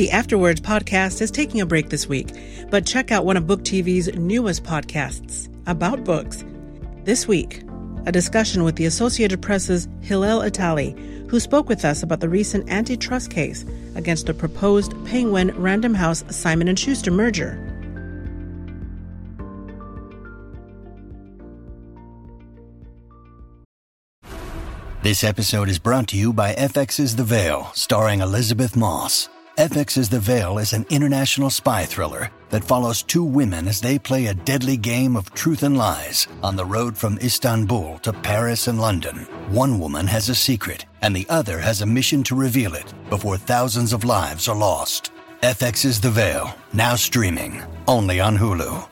The Afterwards podcast is taking a break this week, but check out one of Book TV's newest podcasts about books. This week, a discussion with the Associated Press's Hillel Italie, who spoke with us about the recent antitrust case against the proposed Penguin Random House Simon & Schuster merger. This episode is brought to you by FX's The Veil, starring Elisabeth Moss. FX's The Veil is an international spy thriller that follows two women as they play a deadly game of truth and lies on the road from Istanbul to Paris and London. One woman has a secret, and the other has a mission to reveal it before thousands of lives are lost. FX's The Veil, now streaming, only on Hulu.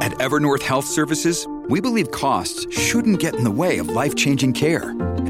At Evernorth Health Services, we believe costs shouldn't get in the way of life changing care,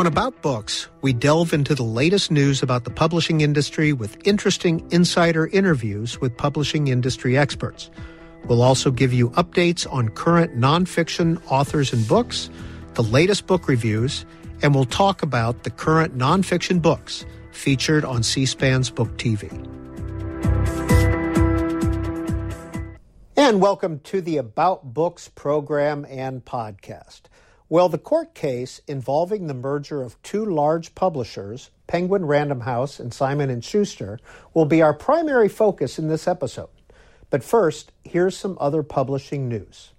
On About Books, we delve into the latest news about the publishing industry with interesting insider interviews with publishing industry experts. We'll also give you updates on current nonfiction authors and books, the latest book reviews, and we'll talk about the current nonfiction books featured on C SPAN's Book TV. And welcome to the About Books program and podcast. Well, the court case involving the merger of two large publishers, Penguin Random House and Simon & Schuster, will be our primary focus in this episode. But first, here's some other publishing news.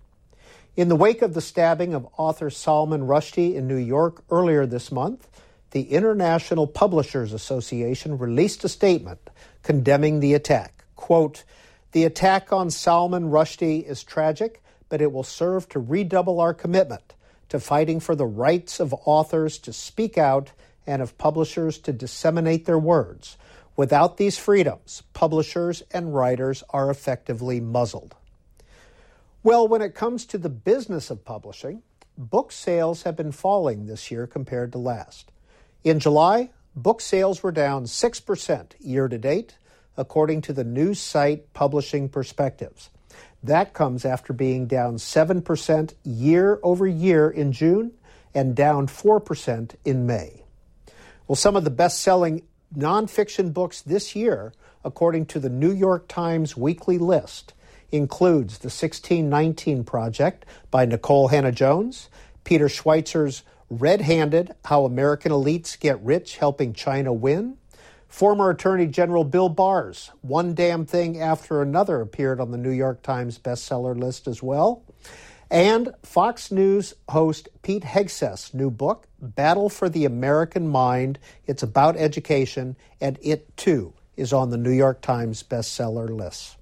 In the wake of the stabbing of author Salman Rushdie in New York earlier this month, the International Publishers Association released a statement condemning the attack. Quote, the attack on Salman Rushdie is tragic, but it will serve to redouble our commitment to fighting for the rights of authors to speak out and of publishers to disseminate their words. Without these freedoms, publishers and writers are effectively muzzled. Well, when it comes to the business of publishing, book sales have been falling this year compared to last. In July, book sales were down 6% year to date, according to the news site Publishing Perspectives. That comes after being down 7% year over year in June and down 4% in May. Well, some of the best selling nonfiction books this year, according to the New York Times weekly list, includes The 1619 Project by Nikole Hannah Jones, Peter Schweizer's Red Handed How American Elites Get Rich Helping China Win, Former Attorney General Bill Barr's One Damn Thing After Another appeared on the New York Times bestseller list as well. And Fox News host Pete Hegseth's new book, Battle for the American Mind. It's about education, and it too is on the New York Times bestseller list.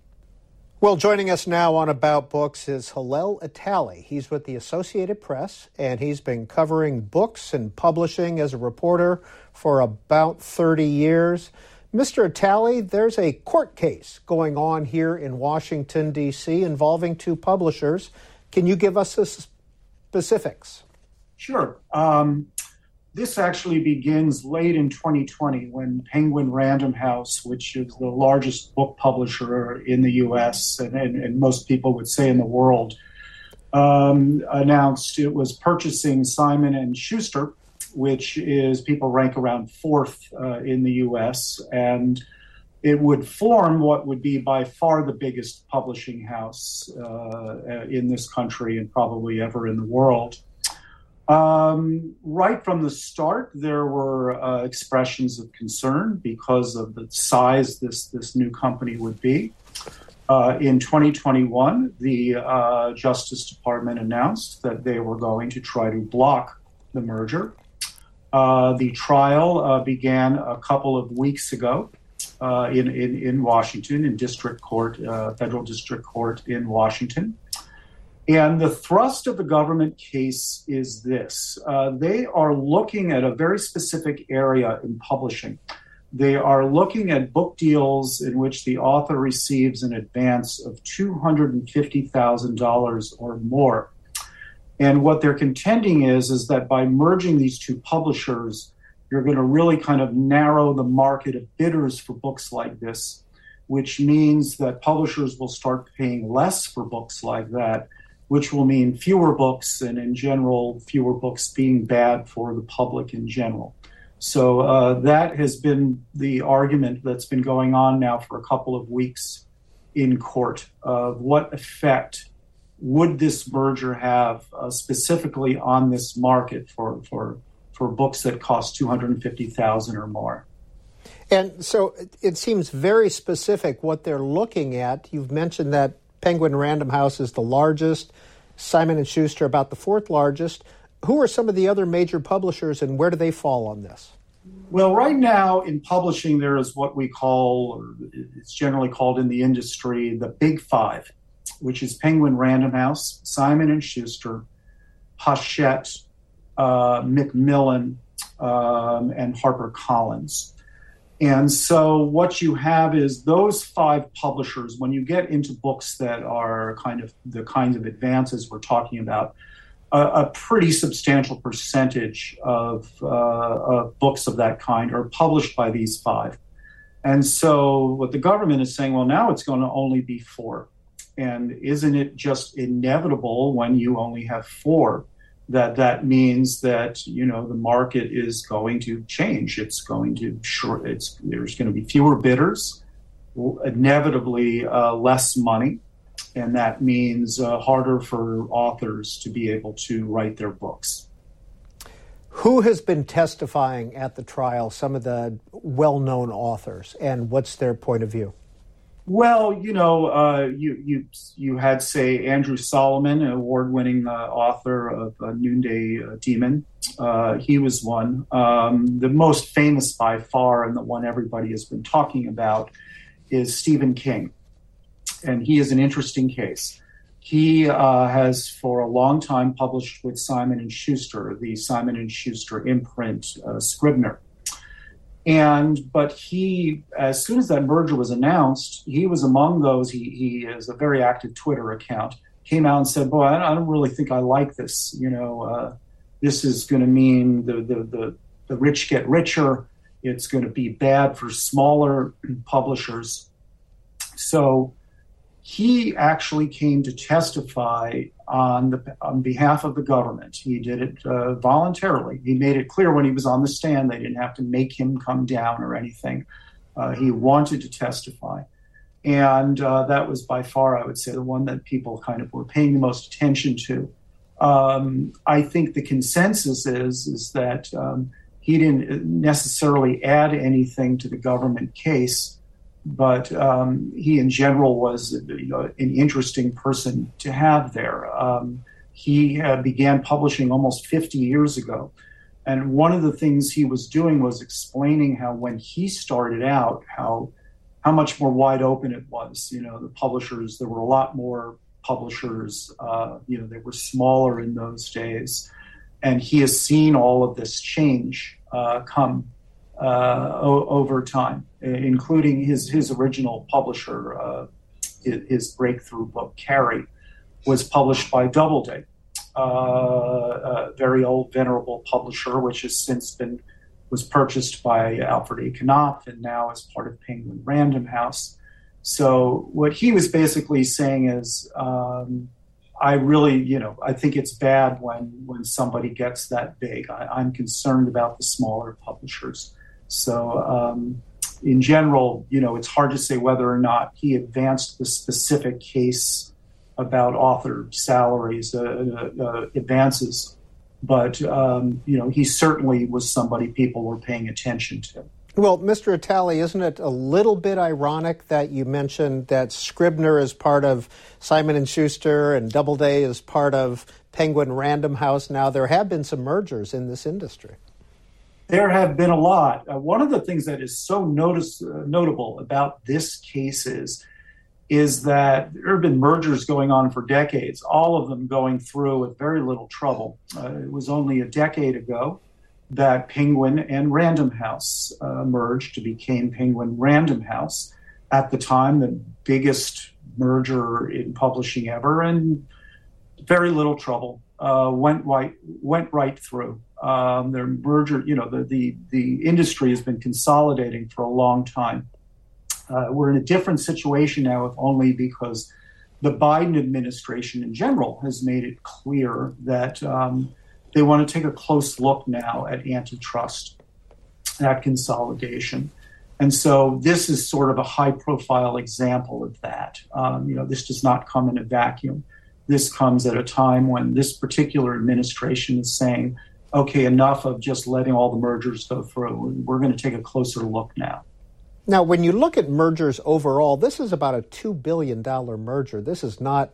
Well, joining us now on About Books is Hillel Italie. He's with the Associated Press, and he's been covering books and publishing as a reporter for about 30 years. Mr. Italie, there's a court case going on here in Washington, D.C., involving two publishers. Can you give us the specifics? Sure. Um, this actually begins late in 2020 when Penguin Random House, which is the largest book publisher in the US and, and, and most people would say in the world, um, announced it was purchasing Simon and Schuster, which is people rank around fourth uh, in the US, and it would form what would be by far the biggest publishing house uh, in this country and probably ever in the world. Um, right from the start, there were uh, expressions of concern because of the size this this new company would be. Uh, in 2021, the uh, Justice Department announced that they were going to try to block the merger. Uh, the trial uh, began a couple of weeks ago uh, in, in, in Washington, in district court, federal district court in Washington. And the thrust of the government case is this uh, they are looking at a very specific area in publishing. They are looking at book deals in which the author receives an advance of $250,000 or more. And what they're contending is, is that by merging these two publishers, you're going to really kind of narrow the market of bidders for books like this, which means that publishers will start paying less for books like that, which will mean fewer books and, in general, fewer books being bad for the public in general. So uh, that has been the argument that's been going on now for a couple of weeks in court of what effect would this merger have uh, specifically on this market for, for, for books that cost 250000 or more. And so it seems very specific what they're looking at. You've mentioned that Penguin Random House is the largest, Simon and Schuster about the fourth largest. Who are some of the other major publishers and where do they fall on this? Well, right now in publishing, there is what we call, or it's generally called in the industry, the Big Five, which is Penguin Random House, Simon and Schuster, Hachette, uh, Macmillan, um, and Harper Collins. And so, what you have is those five publishers, when you get into books that are kind of the kinds of advances we're talking about, a, a pretty substantial percentage of, uh, of books of that kind are published by these five. And so, what the government is saying, well, now it's going to only be four. And isn't it just inevitable when you only have four that that means that you know the market is going to change? It's going to short. It's there's going to be fewer bidders, inevitably uh, less money, and that means uh, harder for authors to be able to write their books. Who has been testifying at the trial? Some of the well-known authors, and what's their point of view? Well, you know, uh, you you you had say Andrew Solomon, an award-winning uh, author of uh, Noonday uh, Demon. Uh, he was one, um, the most famous by far, and the one everybody has been talking about is Stephen King, and he is an interesting case. He uh, has for a long time published with Simon and Schuster, the Simon and Schuster imprint Scribner and but he, as soon as that merger was announced, he was among those. He he has a very active Twitter account. Came out and said, "Boy, I, don't really think I like this. You know, uh, this is going to mean the, the the the rich get richer. It's going to be bad for smaller publishers." So he actually came to testify on the on behalf of the government. He did it uh, voluntarily. He made it clear when he was on the stand they didn't have to make him come down or anything. Uh, he wanted to testify, and uh, that was by far, I would say, the one that people kind of were paying the most attention to. Um, I think the consensus is is that um, he didn't necessarily add anything to the government case but um, he in general was you know, an interesting person to have there. Um, he uh, began publishing almost 50 years ago. And one of the things he was doing was explaining how when he started out, how how much more wide open it was. You know, the publishers, there were a lot more publishers. Uh, you know, they were smaller in those days. And he has seen all of this change uh, come o- over time, including his his original publisher, uh, his, his, breakthrough book Carrie, was published by Doubleday, uh, a very old venerable publisher, which has since been was purchased by Alfred A. Knopf and now is part of Penguin Random House. So what he was basically saying is. Um, I really, you know, I think it's bad when when somebody gets that big. I, am concerned about the smaller publishers. So, um, in general, you know, it's hard to say whether or not he advanced the specific case about author salaries uh, uh, uh, advances, but um, you know, he certainly was somebody people were paying attention to. Well, Mr. Italie, isn't it a little bit ironic that you mentioned that Scribner is part of Simon and Schuster and Doubleday is part of Penguin Random House? Now there have been some mergers in this industry. There have been a lot. Uh, one of the things that is so notice, uh, notable about this case is, is that there have been mergers going on for decades, all of them going through with very little trouble. Uh, it was only a decade ago that Penguin and Random House uh, merged to become Penguin Random House. At the time, the biggest merger in publishing ever, and very little trouble. Uh, went went right through. Um, their merger, you know, the, the the industry has been consolidating for a long time. Uh, we're in a different situation now, if only because the Biden administration in general has made it clear that um, they want to take a close look now at antitrust, at consolidation. And so this is sort of a high profile example of that. Um, you know, this does not come in a vacuum. This comes at a time when this particular administration is saying, okay, enough of just letting all the mergers go through. We're going to take a closer look now. Now, when you look at mergers overall, this is about a $2 billion merger. This is not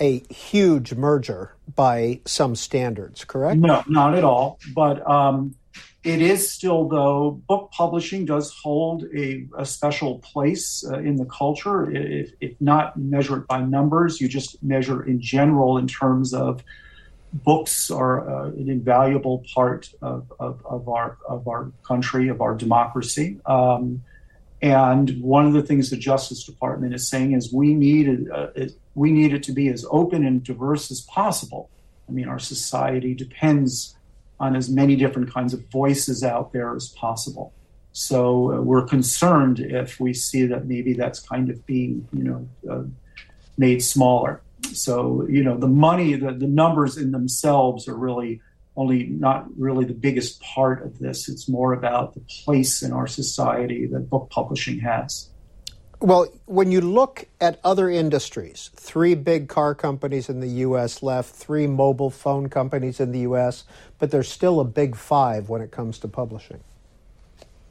a huge merger by some standards, correct? No, not at all. But um, it is still, though, book publishing does hold a, a special place uh, in the culture. If, if not measured by numbers, you just measure in general in terms of books are uh, an invaluable part of, of, of, our of our country, of our democracy. Um, and one of the things the Justice Department is saying is we need uh, we need it to be as open and diverse as possible. I mean, our society depends on as many different kinds of voices out there as possible. So uh, we're concerned if we see that maybe that's kind of being, you know, uh, made smaller. So you know, the money, the, the numbers in themselves are really only not really the biggest part of this. It's more about the place in our society that book publishing has. Well, when you look at other industries, three big car companies in the U.S. left, three mobile phone companies in the U.S., but there's still a big five when it comes to publishing.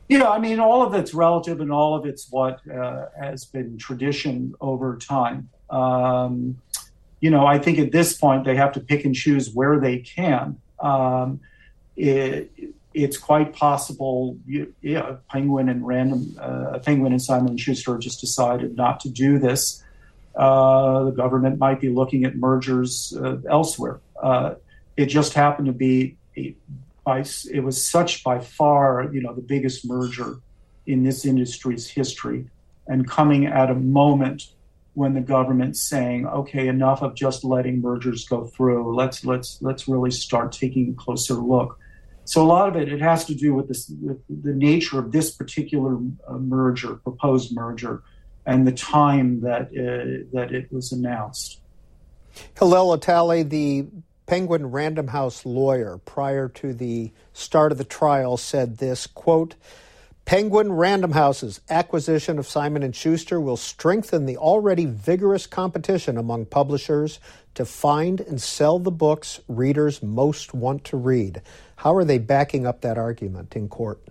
Yeah, I mean, all of it's relative and all of it's what uh, has been tradition over time. Um, you know, I think at this point they have to pick and choose where they can um, it, it's quite possible, you, yeah, Penguin and Random, uh, Penguin and Simon and Schuster just decided not to do this. Uh, the government might be looking at mergers uh, elsewhere. Uh, it just happened to be by, it was such by far, you know, the biggest merger in this industry's history, and coming at a moment when the government's saying, okay, enough of just letting mergers go through. Let's let's let's really start taking a closer look. So a lot of it it has to do with this with the nature of this particular uh, merger, proposed merger, and the time that uh, that it was announced. Hillel Italie, the Penguin Random House lawyer, prior to the start of the trial, said this quote. Penguin Random House's acquisition of Simon & Schuster will strengthen the already vigorous competition among publishers to find and sell the books readers most want to read. How are they backing up that argument in court?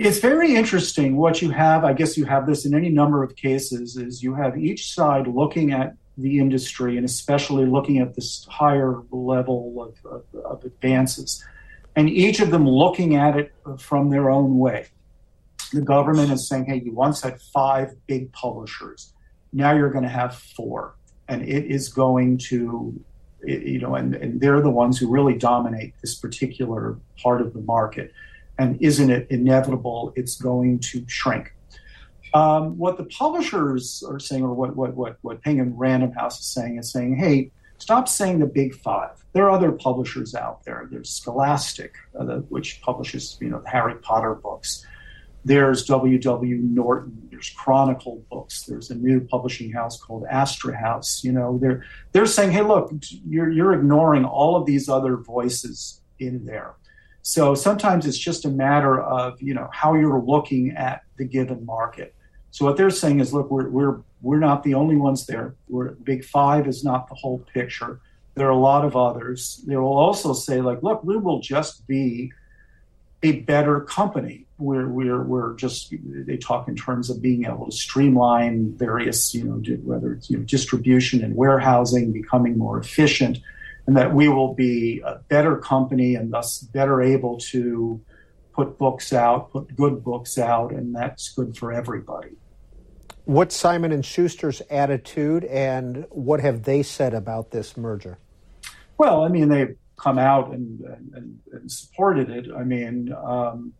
It's very interesting what you have. I guess you have this in any number of cases is you have each side looking at the industry and especially looking at this higher level of, of, of advances and each of them looking at it from their own way the government is saying, hey, you once had five big publishers. Now you're going to have four. And it is going to, you know, and, and they're the ones who really dominate this particular part of the market. And isn't it inevitable it's going to shrink? Um, what the publishers are saying, or what, what, what, what Penguin Random House is saying, is saying, hey, stop saying the big five. There are other publishers out there. There's Scholastic, uh, which publishes, you know, the Harry Potter books. There's W.W. Norton. There's Chronicle Books. There's a new publishing house called Astra House. You know, they're they're saying, hey, look, you're you're ignoring all of these other voices in there. So sometimes it's just a matter of you know how you're looking at the given market. So what they're saying is, look, we're we're we're not the only ones there. We're Big Five is not the whole picture. There are a lot of others. They will also say, like, look, we will just be a better company. We're, we're, we're just they talk in terms of being able to streamline various you know whether it's you know, distribution and warehousing becoming more efficient and that we will be a better company and thus better able to put books out put good books out and that's good for everybody. What's simon and schuster's attitude and what have they said about this merger? Well i mean they come out and, and, and supported it. I mean, um,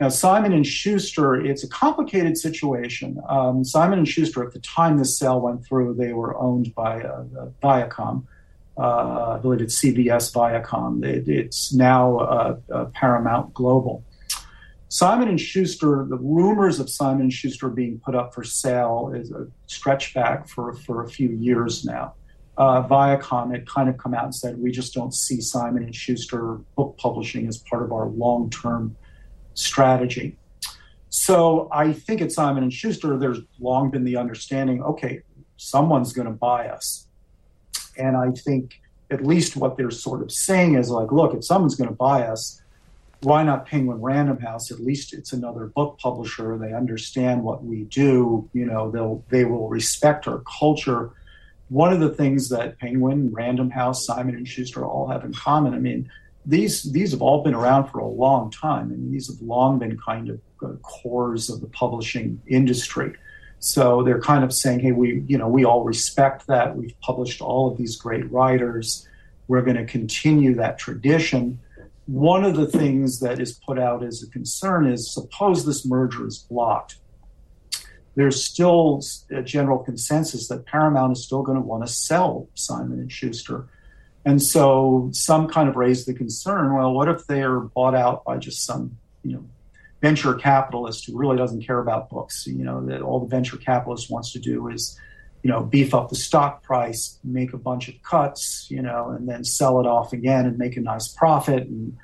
now Simon and Schuster, it's a complicated situation. Um, Simon and Schuster, at the time this sale went through, they were owned by uh, Viacom. Uh, I believe it's CBS Viacom. It, it's now uh, uh, Paramount Global. Simon and Schuster, the rumors of Simon and Schuster being put up for sale is a stretch back for, for a few years now. Uh, Viacom had kind of come out and said, we just don't see Simon and Schuster book publishing as part of our long-term strategy. So I think at Simon and Schuster, there's long been the understanding, okay, someone's going to buy us. And I think at least what they're sort of saying is like, look, if someone's going to buy us, why not Penguin Random House? At least it's another book publisher. They understand what we do. You know, they'll they will respect our culture. One of the things that Penguin, Random House, Simon and Schuster all have in common. I mean, these these have all been around for a long time. I mean, these have long been kind of uh, cores of the publishing industry. So they're kind of saying, hey, we you know we all respect that. We've published all of these great writers. We're going to continue that tradition one of the things that is put out as a concern is suppose this merger is blocked. There's still a general consensus that Paramount is still going to want to sell Simon and Schuster. And so some kind of raise the concern, well, what if they are bought out by just some, you know, venture capitalist who really doesn't care about books? You know, that all the venture capitalist wants to do is you know, beef up the stock price, make a bunch of cuts, you know, and then sell it off again and make a nice profit, and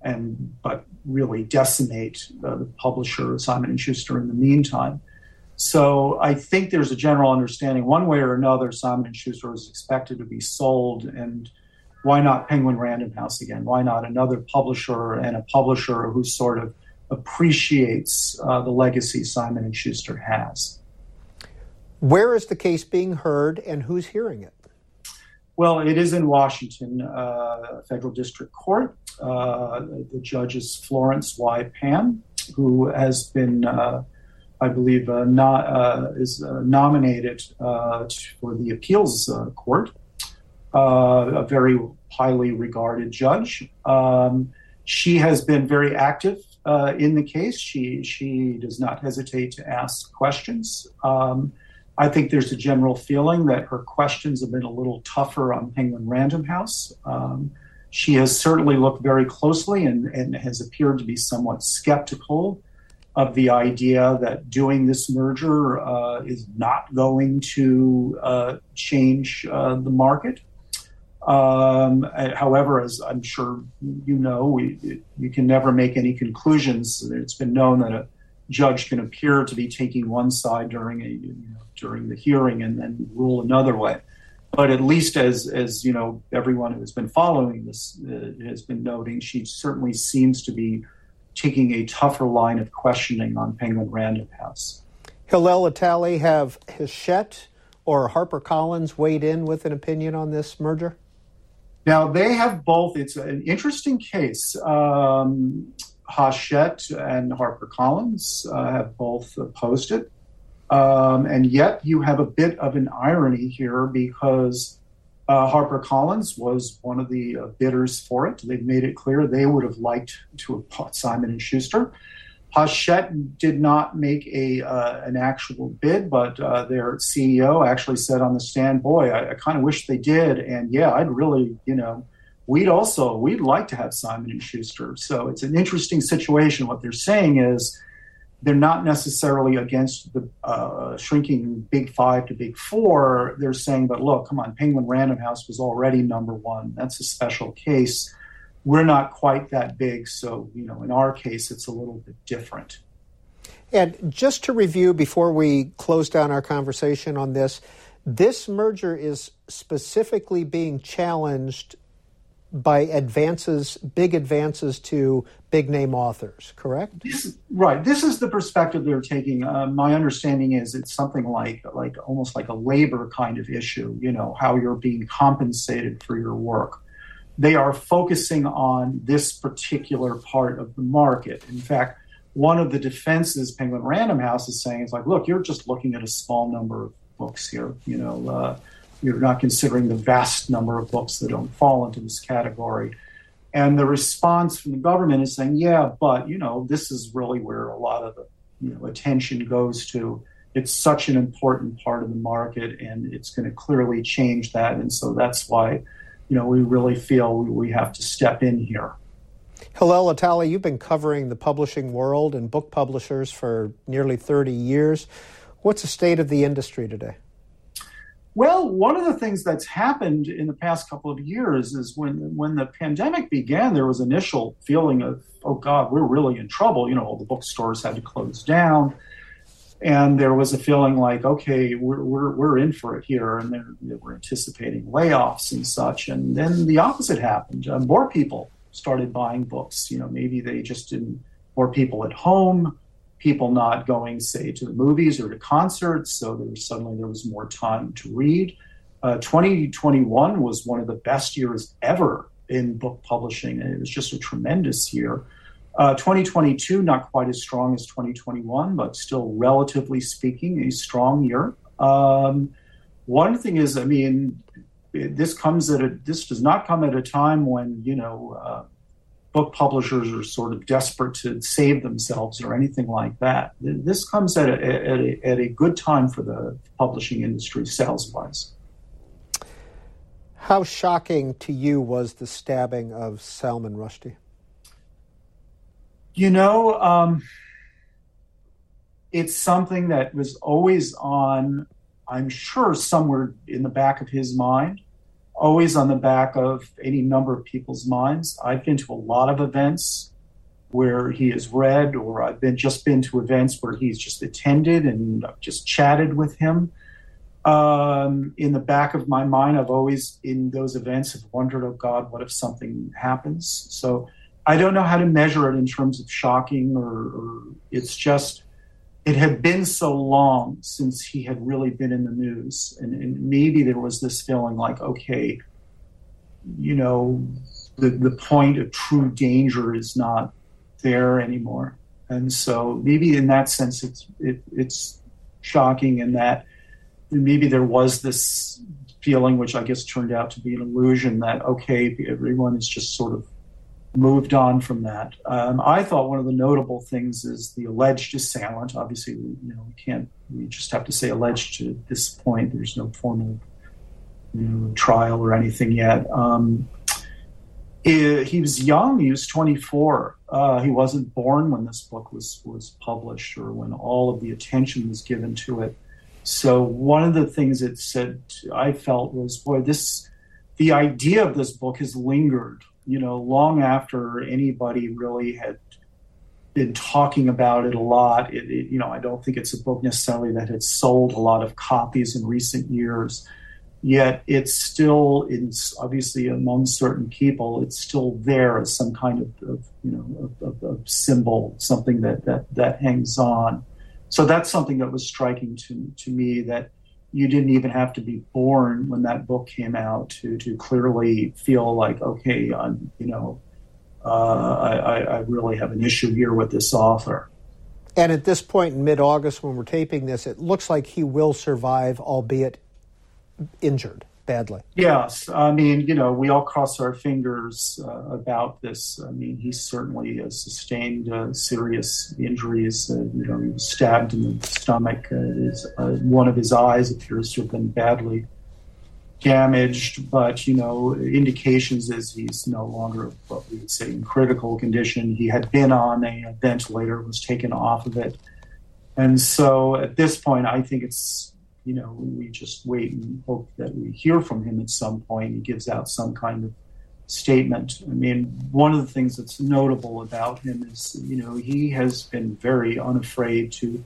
and but really decimate uh, the publisher Simon and Schuster in the meantime. So I think there's a general understanding, one way or another, Simon and Schuster is expected to be sold, and why not Penguin Random House again? Why not another publisher and a publisher who sort of appreciates uh, the legacy Simon and Schuster has? Where is the case being heard and who's hearing it? Well, it is in Washington, uh, federal district court. Uh, the judge is Florence Y. Pan, who has been, uh, I believe, uh, not, uh, is uh, nominated for the appeals court. a very highly regarded judge. Um, she has been very active in the case. She she does not hesitate to ask questions. Um, I think there's a general feeling that her questions have been a little tougher on Penguin Random House. Um, she has certainly looked very closely and, and, has appeared to be somewhat skeptical of the idea that doing this merger uh, is not going to uh, change uh, the market. Um, however, as I'm sure you know, we, you can never make any conclusions. It's been known that a judge can appear to be taking one side during a you know, during the hearing and then rule another way. But at least as as you know, everyone who has been following this uh, has been noting, she certainly seems to be taking a tougher line of questioning on Penguin Random House. Hillel Italie have Hachette or HarperCollins weighed in with an opinion on this merger? Now they have both. It's an interesting case. Um, Hachette and HarperCollins uh, have both opposed it. Um, and yet you have a bit of an irony here because uh, HarperCollins was one of the uh, bidders for it. They've made it clear they would have liked to have bought Simon and Schuster. Hachette did not make a uh, an actual bid, but uh, their CEO actually said on the stand, "Boy, I, I kind of wish they did." And yeah, I'd really, you know, we'd also we'd like to have Simon and Schuster. So it's an interesting situation. What they're saying is they're not necessarily against the uh, shrinking Big Five to Big Four. They're saying, but look, come on, Penguin Random House was already number one. That's a special case. We're not quite that big, so you know, in our case, it's a little bit different. And just to review before we close down our conversation on this, this merger is specifically being challenged by advances, big advances to big name authors, correct? This, right. This is the perspective they're taking. Uh, my understanding is it's something like like almost like a labor kind of issue. You know how you're being compensated for your work. They are focusing on this particular part of the market. In fact, one of the defenses Penguin Random House is saying is like, look, you're just looking at a small number of books here. You know. Uh, you're not considering the vast number of books that don't fall into this category. And the response from the government is saying, yeah, but, you know, this is really where a lot of the you know, attention goes to. It's such an important part of the market, and it's going to clearly change that. And so that's why, you know, we really feel we have to step in here. Hillel Italie, you've been covering the publishing world and book publishers for nearly 30 years. What's the state of the industry today? Well, one of the things that's happened in the past couple of years is when when the pandemic began, there was initial feeling of, oh God, we're really in trouble. You know, all the bookstores had to close down. And there was a feeling like, okay, we're, we're, we're in for it here. And they were anticipating layoffs and such. And then the opposite happened. Uh, more people started buying books. You know, maybe they just didn't, more people at home people not going, say, to the movies or to concerts. So there was suddenly there was more time to read. Uh, 2021 was one of the best years ever in book publishing, and it was just a tremendous year. Uh, 2022, not quite as strong as 2021, but still, relatively speaking, a strong year. Um, one thing is, I mean, this comes at a this does not come at a time when you know uh, book publishers are sort of desperate to save themselves or anything like that. This comes at a, at a, at a good time for the publishing industry sales wise. How shocking to you was the stabbing of Salman Rushdie? You know, um, it's something that was always on, I'm sure, somewhere in the back of his mind always on the back of any number of people's minds. I've been to a lot of events where he has read, or I've been just been to events where he's just attended and I've just chatted with him. Um, in the back of my mind, I've always in those events have wondered, oh God, what if something happens? So I don't know how to measure it in terms of shocking, or, or it's just it had been so long since he had really been in the news. And, and, maybe there was this feeling like, okay, you know, the, the point of true danger is not there anymore. And so maybe in that sense, it's, it, it's shocking in that maybe there was this feeling, which I guess turned out to be an illusion that, okay, everyone is just sort of moved on from that. Um, I thought one of the notable things is the alleged assailant. Obviously, we, you know, we can't. We just have to say alleged to this point. There's no formal you know, trial or anything yet. Um, it, he was young. He was 24. Uh, he wasn't born when this book was was published or when all of the attention was given to it. So one of the things it said I felt was, boy, this the idea of this book has lingered you know, long after anybody really had been talking about it a lot. It, it, you know, I don't think it's a book necessarily that had sold a lot of copies in recent years. Yet it's still, it's obviously among certain people, it's still there as some kind of, of you know, of, of, of symbol, something that, that that hangs on. So that's something that was striking to to me that you didn't even have to be born when that book came out to to clearly feel like okay I'm you know uh, I, I really have an issue here with this author. And at this point in mid August, when we're taping this, it looks like he will survive, albeit injured badly. Yes, I mean, you know, we all cross our fingers uh, about this. I mean, he certainly sustained uh, serious injuries. Uh, you know, he was stabbed in the stomach. Uh, his, uh, one of his eyes appears to have been badly damaged, but you know, indications is he's no longer what we would say in critical condition. He had been on a ventilator, was taken off of it. And so at this point, I think it's you know, we just wait and hope that we hear from him at some point. He gives out some kind of statement. I mean, one of the things that's notable about him is, you know, he has been very unafraid to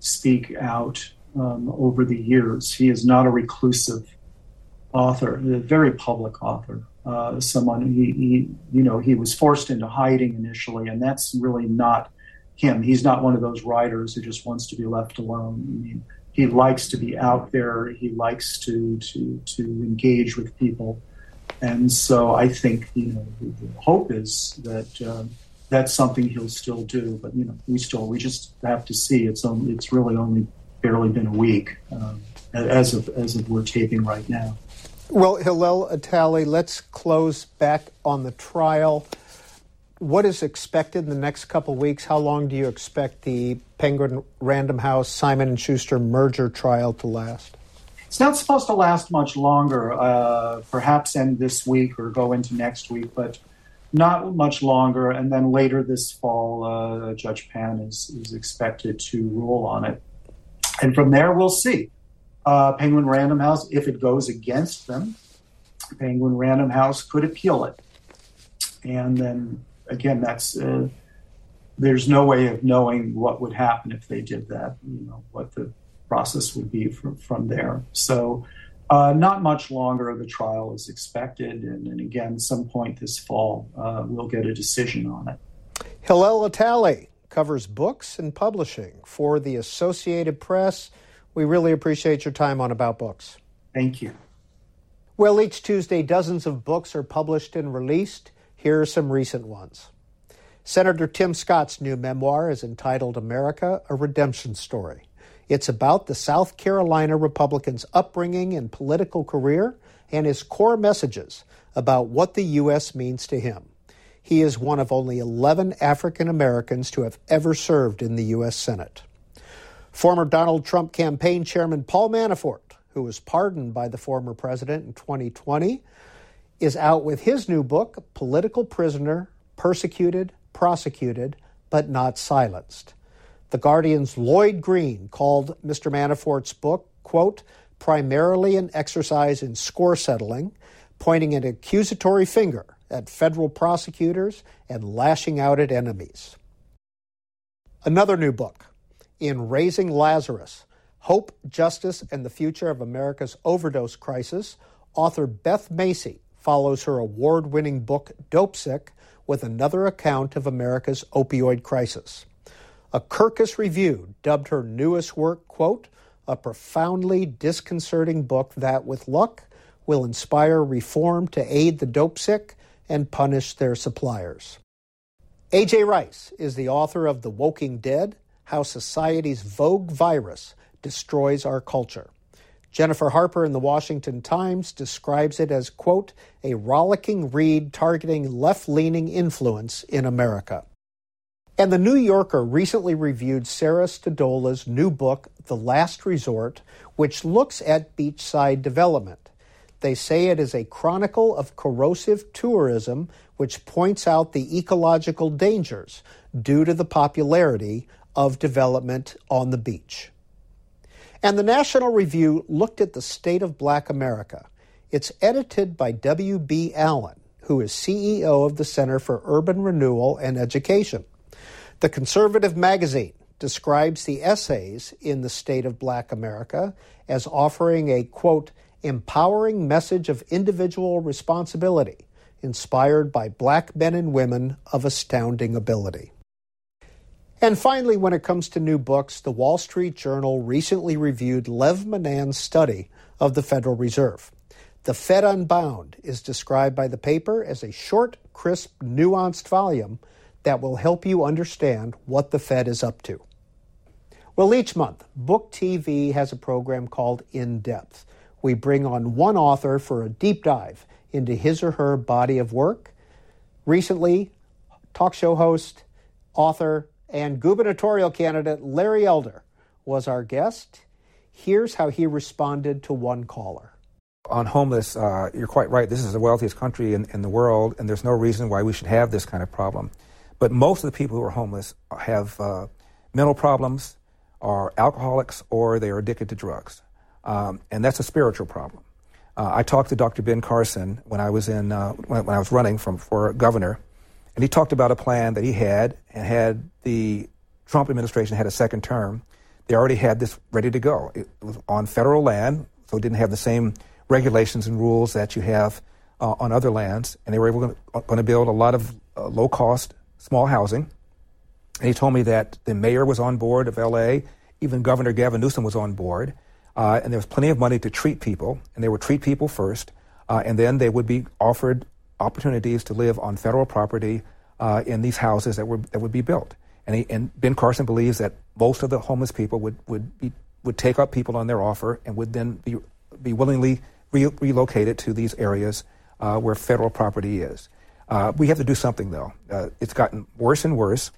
speak out um, over the years. He is not a reclusive author, a very public author. Uh, someone he, he, you know, he was forced into hiding initially, and that's really not him. He's not one of those writers who just wants to be left alone. I mean, he likes to be out there. He likes to to to engage with people, and so I think you know the hope is that uh, that's something he'll still do. But you know we still we just have to see. It's only it's really only barely been a week um, as of as of we're taping right now. Well, Hillel Italie, let's close back on the trial. What is expected in the next couple weeks? How long do you expect the Penguin Random House Simon and Schuster merger trial to last? It's not supposed to last much longer. Uh, perhaps end this week or go into next week, but not much longer. And then later this fall, uh, Judge Pan is, is expected to rule on it. And from there, we'll see. Uh, Penguin Random House, if it goes against them, Penguin Random House could appeal it. And then again, that's uh, there's no way of knowing what would happen if they did that. You know what the process would be from from there. So. Uh, not much longer. The trial is expected, and, and again, some point this fall, uh, we'll get a decision on it. Hillel Italie covers books and publishing for the Associated Press. We really appreciate your time on About Books. Thank you. Well, each Tuesday, dozens of books are published and released. Here are some recent ones. Senator Tim Scott's new memoir is entitled America, a Redemption Story. It's about the South Carolina Republican's upbringing and political career and his core messages about what the U.S. means to him. He is one of only 11 African Americans to have ever served in the U.S. Senate. Former Donald Trump campaign chairman Paul Manafort, who was pardoned by the former president in 2020, is out with his new book, Political Prisoner Persecuted, Prosecuted, but Not Silenced. The Guardian's Lloyd Green called Mr. Manafort's book, quote, primarily an exercise in score settling, pointing an accusatory finger at federal prosecutors and lashing out at enemies. Another new book, In Raising Lazarus Hope, Justice, and the Future of America's Overdose Crisis, author Beth Macy follows her award winning book Dopesick with another account of America's opioid crisis. A Kirkus review dubbed her newest work, quote, a profoundly disconcerting book that, with luck, will inspire reform to aid the dope sick and punish their suppliers. A.J. Rice is the author of The Woking Dead How Society's Woke Virus Destroys Our Culture. Jennifer Harper in the Washington Times describes it as, quote, a rollicking read targeting left leaning influence in America. And the New Yorker recently reviewed Sarah Stodola's new book, The Last Resort, which looks at beachside development. They say it is a chronicle of corrosive tourism which points out the ecological dangers due to the popularity of development on the beach. And the National Review looked at the state of black America. It's edited by W.B. Allen, who is CEO of the Center for Urban Renewal and Education. The conservative magazine describes the essays in the state of black America as offering a, quote, empowering message of individual responsibility inspired by black men and women of astounding ability. And finally, when it comes to new books, the Wall Street Journal recently reviewed Lev Menand's study of the Federal Reserve. The Fed Unbound is described by the paper as a short, crisp, nuanced volume that will help you understand what the Fed is up to. Well, each month, Book TV has a program called In Depth. We bring on one author for a deep dive into his or her body of work. Recently, talk show host, author, and gubernatorial candidate Larry Elder was our guest. Here's how he responded to one caller. On homeless, uh, you're quite right. This is the wealthiest country in, in the world, and there's no reason why we should have this kind of problem. But most of the people who are homeless have uh, mental problems, are alcoholics, or they are addicted to drugs. Um, and that's a spiritual problem. Uh, I talked to Dr. Ben Carson when I was in uh, when, when, I was running from for governor, and he talked about a plan that he had and had the Trump administration had a second term. They already had this ready to go. It was on federal land, so it didn't have the same regulations and rules that you have uh, on other lands, and they were able to, uh, going to build a lot of uh, low cost small housing. And he told me that the mayor was on board of L.A. Even Governor Gavin Newsom was on board. Uh, and there was plenty of money to treat people, and they would treat people first, uh, and then they would be offered opportunities to live on federal property uh, in these houses that, were, that would be built. And, he, and Ben Carson believes that most of the homeless people would, would, be, would take up people on their offer and would then be, be willingly re- relocated to these areas uh, where federal property is. Uh, we have to do something, though. Uh, it's gotten worse and worse.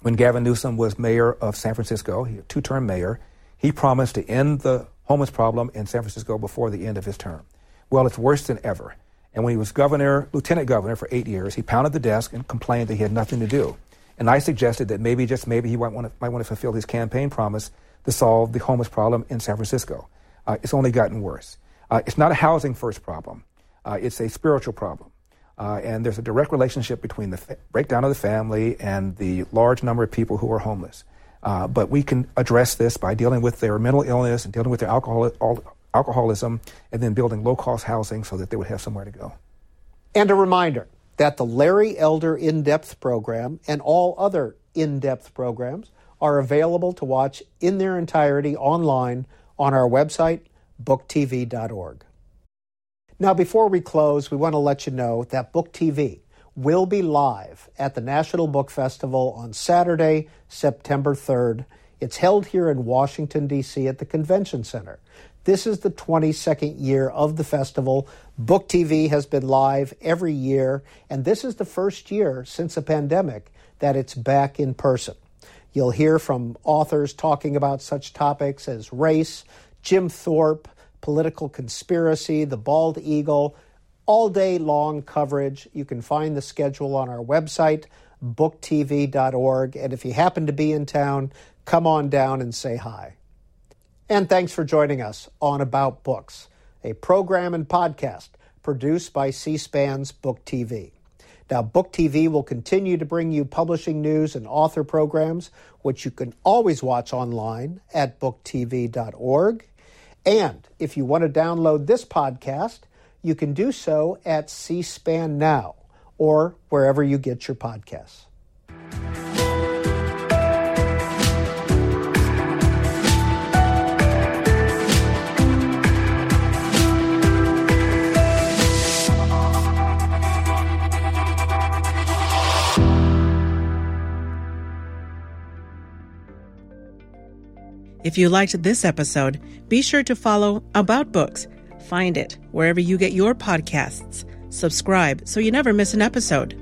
When Gavin Newsom was mayor of San Francisco, two term mayor, he promised to end the homeless problem in San Francisco before the end of his term. Well, it's worse than ever. And when he was governor, lieutenant governor for eight years, he pounded the desk and complained that he had nothing to do. And I suggested that maybe, just maybe, he might want to, might want to fulfill his campaign promise to solve the homeless problem in San Francisco. Uh, it's only gotten worse. Uh, it's not a housing first problem. Uh, it's a spiritual problem. Uh, and there's a direct relationship between the fa- breakdown of the family and the large number of people who are homeless. Uh, but we can address this by dealing with their mental illness and dealing with their alcohol, alcoholism and then building low cost housing so that they would have somewhere to go. And a reminder that the Larry Elder In Depth program and all other in depth programs are available to watch in their entirety online on our website, booktv.org. Now, before we close, we want to let you know that Book TV will be live at the National Book Festival on Saturday, September 3rd. It's held here in Washington, D.C. at the Convention Center. This is the 22nd year of the festival. Book TV has been live every year, and this is the first year since the pandemic that it's back in person. You'll hear from authors talking about such topics as race, Jim Thorpe, political conspiracy, the bald eagle, all day long coverage. You can find the schedule on our website, booktv.org. And if you happen to be in town, come on down and say hi. And thanks for joining us on About Books, a program and podcast produced by C SPAN's Book TV. Now, Book TV will continue to bring you publishing news and author programs, which you can always watch online at booktv.org. And if you want to download this podcast, you can do so at C SPAN Now or wherever you get your podcasts. If you liked this episode, be sure to follow About Books. Find it wherever you get your podcasts. Subscribe so you never miss an episode.